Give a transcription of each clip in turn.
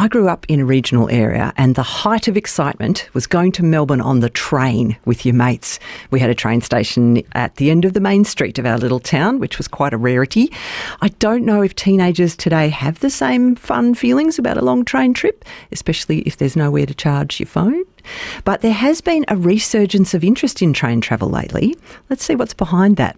I grew up in a regional area, and the height of excitement was going to Melbourne on the train with your mates. We had a train station at the end of the main street of our little town, which was quite a rarity. I don't know if teenagers today have the same fun feelings about a long train trip, especially if there's nowhere to charge your phone. But there has been a resurgence of interest in train travel lately. Let's see what's behind that.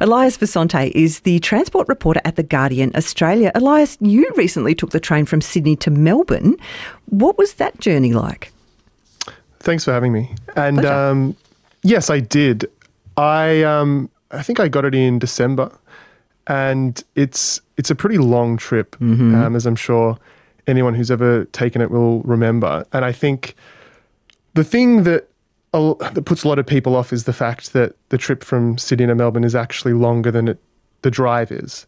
Elias Visontay is the transport reporter at The Guardian Australia. Elias, you recently took the train from Sydney to Melbourne. What was that journey like? Thanks for having me. And um, yes, I did. I um, I think I got it in December, and it's it's a pretty long trip, mm-hmm. um, as I'm sure anyone who's ever taken it will remember. And I think the thing that that puts a lot of people off is the fact that the trip from Sydney to Melbourne is actually longer than it, the drive is.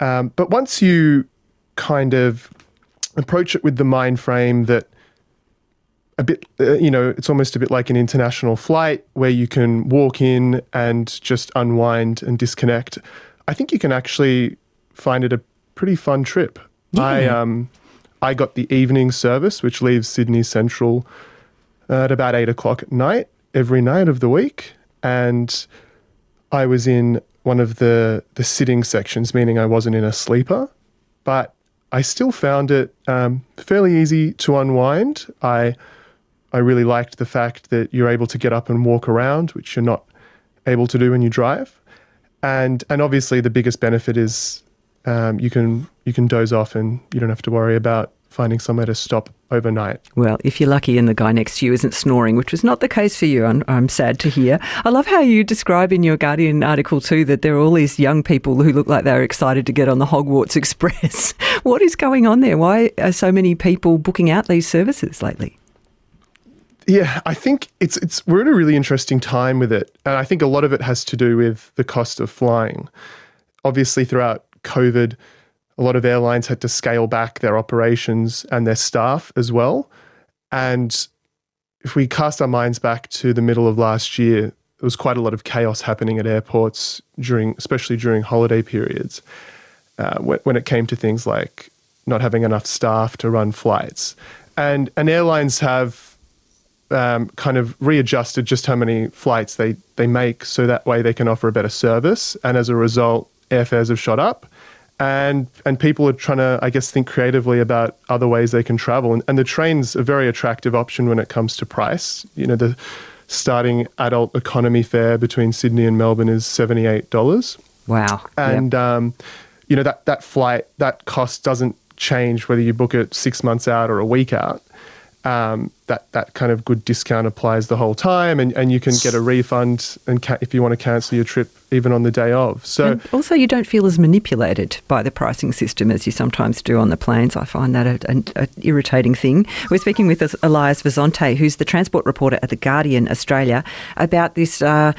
Um, but once you kind of approach it with the mind frame that a bit, uh, you know, it's almost a bit like an international flight where you can walk in and just unwind and disconnect. I think you can actually find it a pretty fun trip. Yeah. I um, I got the evening service, which leaves Sydney Central at about eight o'clock at night every night of the week, and I was in one of the the sitting sections, meaning I wasn't in a sleeper, but I still found it um, fairly easy to unwind. I I really liked the fact that you're able to get up and walk around, which you're not able to do when you drive, and and obviously the biggest benefit is um, you can you can doze off and you don't have to worry about finding somewhere to stop overnight. Well, if you're lucky and the guy next to you isn't snoring, which was not the case for you, I'm, I'm, sad to hear. I love how you describe in your Guardian article too that there are all these young people who look like they're excited to get on the Hogwarts Express. what is going on there? Why are so many people booking out these services lately? Yeah, I think it's it's we're in a really interesting time with it, and I think a lot of it has to do with the cost of flying. Obviously, throughout COVID, a lot of airlines had to scale back their operations and their staff as well. And if we cast our minds back to the middle of last year, there was quite a lot of chaos happening at airports during, especially during holiday periods, uh, when it came to things like not having enough staff to run flights, and and airlines have um, kind of readjusted just how many flights they they make, so that way they can offer a better service, and as a result, airfares have shot up and and people are trying to, I guess, think creatively about other ways they can travel. And, and the train's a very attractive option when it comes to price. You know, the starting adult economy fare between Sydney and Melbourne is seventy eight dollars. Wow! And yep. um, you know that that flight that cost doesn't change whether you book it six months out or a week out um, that that kind of good discount applies the whole time, and, and you can get a refund and ca- if you want to cancel your trip even on the day of. So and also, you don't feel as manipulated by the pricing system as you sometimes do on the planes. I find that an irritating thing. We're speaking with Elias Visontay, who's the transport reporter at the Guardian Australia, about this uh,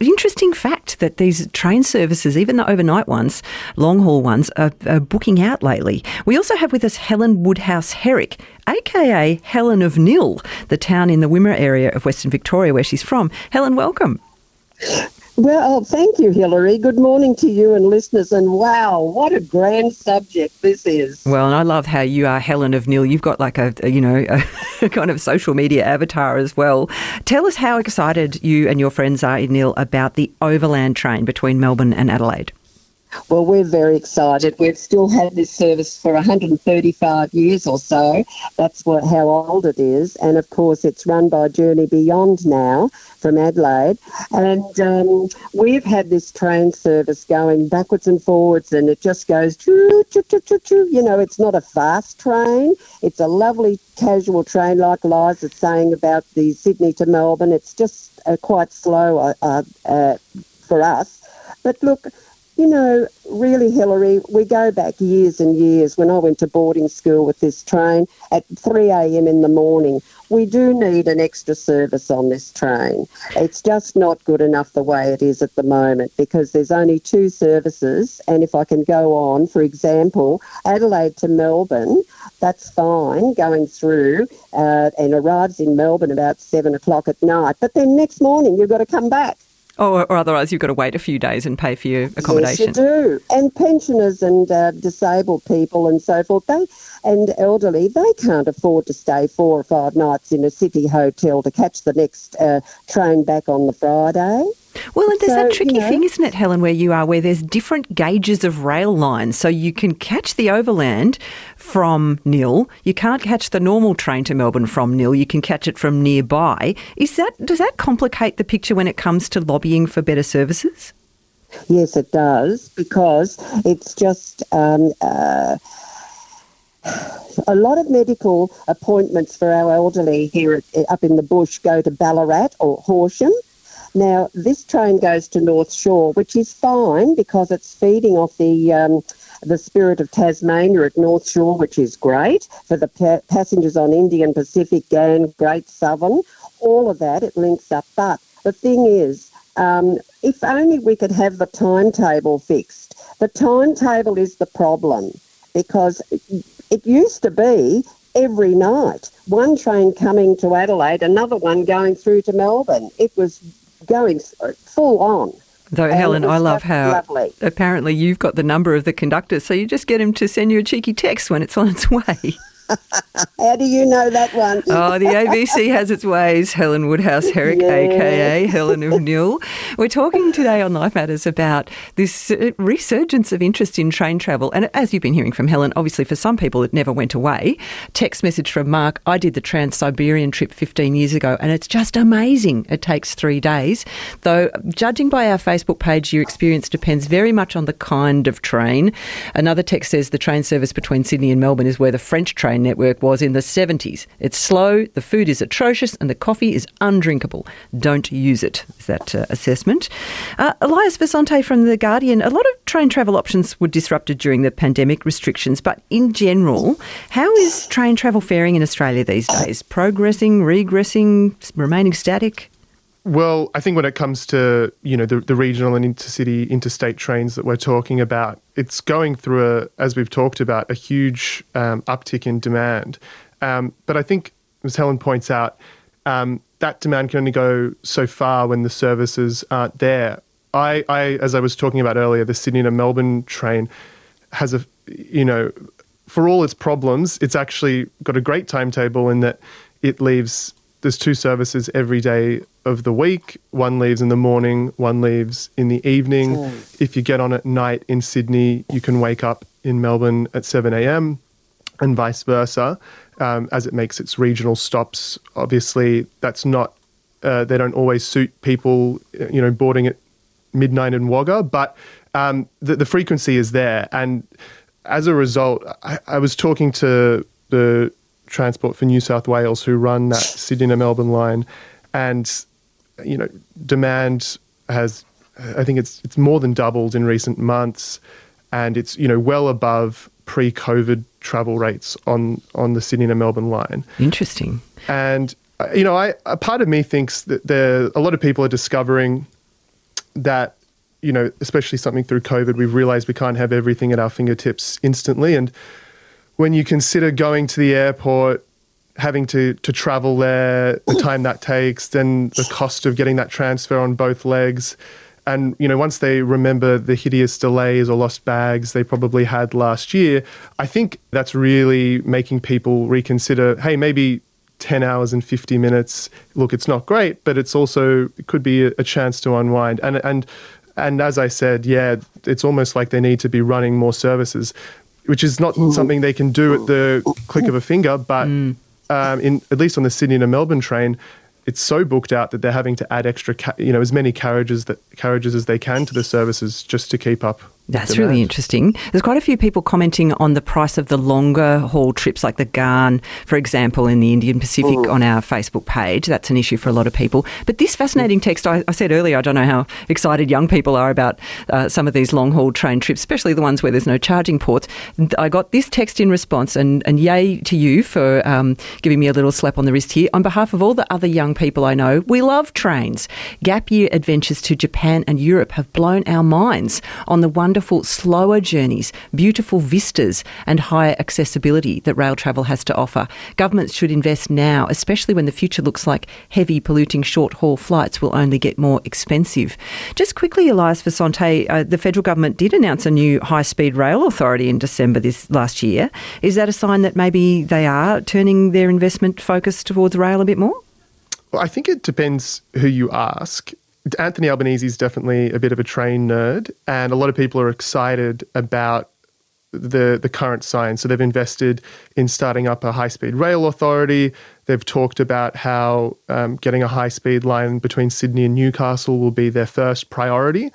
interesting fact that these train services, even the overnight ones, long haul ones, are, are, booking out lately. We also have with us Helen Woodhouse Herrick, aka Helen of Nhill, the town in the Wimmera area of Western Victoria where she's from. Helen, welcome. Well, oh, thank you, Hilary. Good morning to you and listeners. And wow, what a grand subject this is. Well, and I love how you are Helen of Nhill. You've got like a, a you know, a kind of social media avatar as well. Tell us how excited you and your friends are in Nhill about the overland train between Melbourne and Adelaide. Well, we're very excited. We've still had this service for 135 years or so. That's what, how old it is. And of course, it's run by Journey Beyond now from Adelaide. And um, we've had this train service going backwards and forwards, and it just goes choo, choo, choo, choo, choo. You know, it's not a fast train. It's a lovely casual train, like Liza's saying about the Sydney to Melbourne. It's just uh, quite slow uh, uh, for us. But look, you know, really, Hilary, we go back years and years when I went to boarding school with this train at 3 a.m. in the morning. We do need an extra service on this train. It's just not good enough the way it is at the moment because there's only two services. And if I can go on, for example, Adelaide to Melbourne, that's fine going through uh, and arrives in Melbourne about 7 o'clock at night. But then next morning, you've got to come back. Or, or otherwise, you've got to wait a few days and pay for your accommodation. Yes, you do. And pensioners and uh, disabled people and so forth, they and elderly, they can't afford to stay four or five nights in a city hotel to catch the next uh, train back on the Friday. Well, and there's so, that tricky you know, thing, isn't it, Helen, where you are, where there's different gauges of rail lines. So you can catch the overland from Nhill. You can't catch the normal train to Melbourne from Nhill. You can catch it from nearby. Is that does that complicate the picture when it comes to lobbying for better services? Yes, it does because it's just. Um, uh, a lot of medical appointments for our elderly here at, up in the bush go to Ballarat or Horsham. Now, this train goes to North Shore, which is fine because it's feeding off the um, the Spirit of Tasmania at North Shore, which is great for the pa- passengers on Indian Pacific, Ghan, Great Southern. All of that it links up. But the thing is, um, if only we could have the timetable fixed. The timetable is the problem because it used to be every night. One train coming to Adelaide, another one going through to Melbourne. It was going uh, full on. Though, and Helen, I love how lovely. apparently you've got the number of the conductor, so you just get him to send you a cheeky text when it's on its way. How do you know that one? oh, the ABC has its ways. Helen Woodhouse Herrick, yes. aka Helen of Nhill. We're talking today on Life Matters about this uh, resurgence of interest in train travel. And as you've been hearing from Helen, obviously for some people it never went away. Text message from Mark I did the Trans Siberian trip 15 years ago and it's just amazing. It takes three days. Though, judging by our Facebook page, your experience depends very much on the kind of train. Another text says the train service between Sydney and Melbourne is where the French train network was in the 70s. It's slow, the food is atrocious, and the coffee is undrinkable. Don't use it, is that uh, assessment. Uh, Elias Visontay from The Guardian, a lot of train travel options were disrupted during the pandemic restrictions, but in general, how is train travel faring in Australia these days? Progressing, regressing, remaining static? Well, I think when it comes to you know the, the regional and intercity, interstate trains that we're talking about, it's going through a, as we've talked about, a huge um, uptick in demand. Um, but I think, as Helen points out, um, that demand can only go so far when the services aren't there. I, I, as I was talking about earlier, the Sydney to Melbourne train has a, you know, for all its problems, it's actually got a great timetable in that it leaves there's two services every day of the week. One leaves in the morning, one leaves in the evening. If you get on at night in Sydney, you can wake up in Melbourne at 7 a.m. and vice versa, um, as it makes its regional stops. Obviously, that's not, uh, they don't always suit people, you know, boarding at midnight in Wagga, but um, the, the frequency is there. And as a result, I, I was talking to the Transport for New South Wales, who run that Sydney to Melbourne line, and you know, demand has, I think it's it's more than doubled in recent months, and it's you know well above pre-COVID travel rates on on the Sydney to Melbourne line. Interesting. And uh, you know, I a part of me thinks that there a lot of people are discovering that you know, especially something through COVID, we've realized we can't have everything at our fingertips instantly, and when you consider going to the airport, having to, to travel there, the time that takes, then the cost of getting that transfer on both legs. And, you know, once they remember the hideous delays or lost bags they probably had last year, I think that's really making people reconsider hey, maybe 10 hours and 50 minutes, look, it's not great, but it's also, it could be a, a chance to unwind. And, and, and as I said, yeah, it's almost like they need to be running more services which is not something they can do at the click of a finger. But mm. um, in at least on the Sydney to Melbourne train, it's so booked out that they're having to add extra, ca- you know, as many carriages that carriages as they can to the services just to keep up that's really interesting. There's quite a few people commenting on the price of the longer haul trips, like the Ghan, for example, in the Indian Pacific mm. on our Facebook page. That's an issue for a lot of people. But this fascinating text, I, I said earlier, I don't know how excited young people are about uh, some of these long haul train trips, especially the ones where there's no charging ports. I got this text in response, and, and yay to you for um, giving me a little slap on the wrist here. On behalf of all the other young people I know, we love trains. Gap year adventures to Japan and Europe have blown our minds on the one wonderful slower journeys, beautiful vistas, and higher accessibility that rail travel has to offer. Governments should invest now, especially when the future looks like heavy polluting short haul flights will only get more expensive. Just quickly, Elias Visontay, uh, the federal government did announce a new high speed rail authority in December this last year. Is that a sign that maybe they are turning their investment focus towards rail a bit more? Well, I think it depends who you ask. Anthony Albanese is definitely a bit of a train nerd, and a lot of people are excited about the the current science. So they've invested in starting up a high speed rail authority. They've talked about how um, getting a high speed line between Sydney and Newcastle will be their first priority.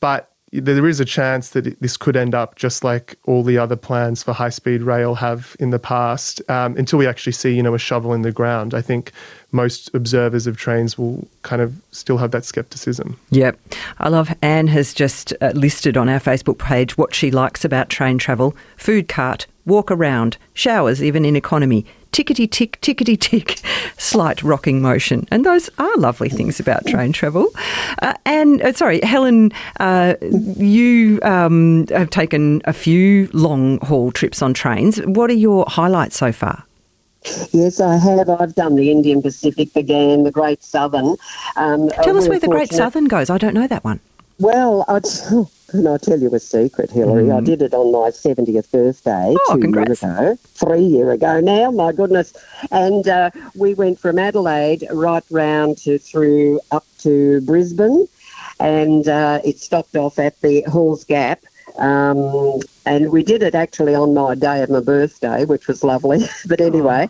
But there is a chance that this could end up just like all the other plans for high speed rail have in the past um, until we actually see you know a shovel in the ground. I think most observers of trains will kind of still have that skepticism. Yep. I love anne has just uh, listed on our facebook page what she likes about train travel. Food cart walk around showers even in economy tickety tick, tickety tick, slight rocking motion. And those are lovely things about train travel. Uh, and uh, sorry, Helen, uh, you um, have taken a few long haul trips on trains. What are your highlights so far? Yes, I have. I've done the Indian Pacific, the Ghan, the Great Southern. Um, Tell us where the Great Southern goes. I don't know that one. Well, I'd, can I tell you a secret, Hilary? Mm. I did it on my 70th birthday oh, two congrats. years ago, three year ago now, my goodness. And uh, we went from Adelaide right round to through up to Brisbane, and uh, it stopped off at the Halls Gap. Um, and we did it actually on my day of my birthday, which was lovely. but anyway,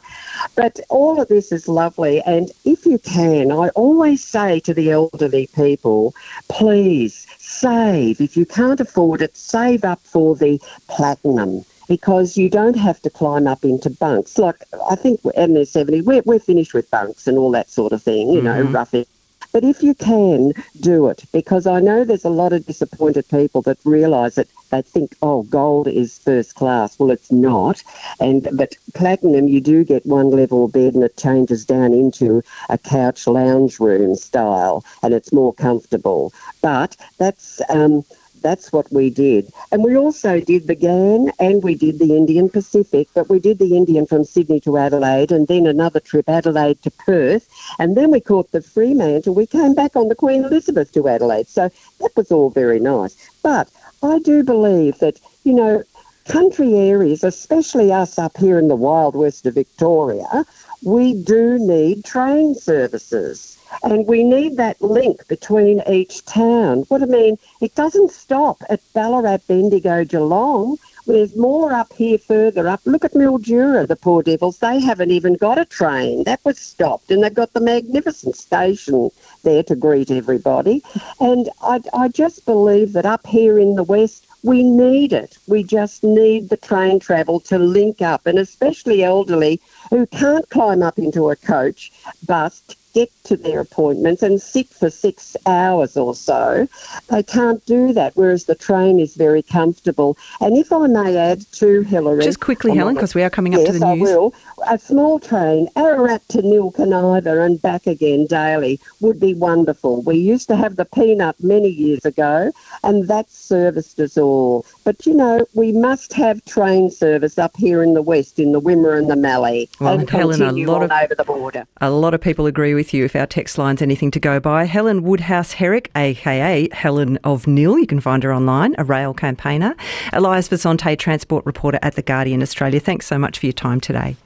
but all of this is lovely. And if you can, I always say to the elderly people, please save. If you can't afford it, save up for the platinum because you don't have to climb up into bunks. Like, I think in the 70, we're, we're finished with bunks and all that sort of thing, you mm-hmm. know, roughing but if you can, do it because I know there's a lot of disappointed people that realise that they think, oh, gold is first class. Well, it's not. And but platinum, you do get one level bed and it changes down into a couch lounge room style, and it's more comfortable. But that's um, that's what we did. And we also did the Ghan and we did the Indian Pacific, but we did the Indian from Sydney to Adelaide and then another trip Adelaide to Perth. And then we caught the Fremantle. We came back on the Queen Elizabeth to Adelaide. So that was all very nice. But I do believe that, you know, country areas, especially us up here in the wild west of Victoria, we do need train services. And we need that link between each town. What I mean, it doesn't stop at Ballarat, Bendigo, Geelong. There's more up here further up. Look at Mildura, the poor devils. They haven't even got a train. That was stopped, and they've got the magnificent station there to greet everybody. And I, I just believe that up here in the west, we need it. We just need the train travel to link up, and especially elderly who can't climb up into a coach bus get to their appointments and sit for six hours or so. They can't do that, whereas the train is very comfortable. And if I may add to Hilary. Just quickly, oh, Helen, because we are coming up yes, to the news. I will. A small train, Ararat to Nilkanida and back again daily would be wonderful. We used to have the peanut many years ago, and that serviced us all. But you know, we must have train service up here in the west, in the Wimmera and the Mallee, well, and Helen, a lot of, over the border. A lot of people agree with you if our text line's anything to go by. Helen Woodhouse Herrick, aka Helen of Nhill, you can find her online, a rail campaigner. Elias Visontay, transport reporter at The Guardian Australia. Thanks so much for your time today.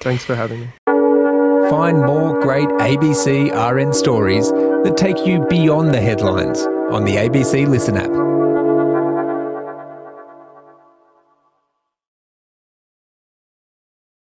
Thanks for having me. Find more great ABC RN stories that take you beyond the headlines on the ABC Listen app.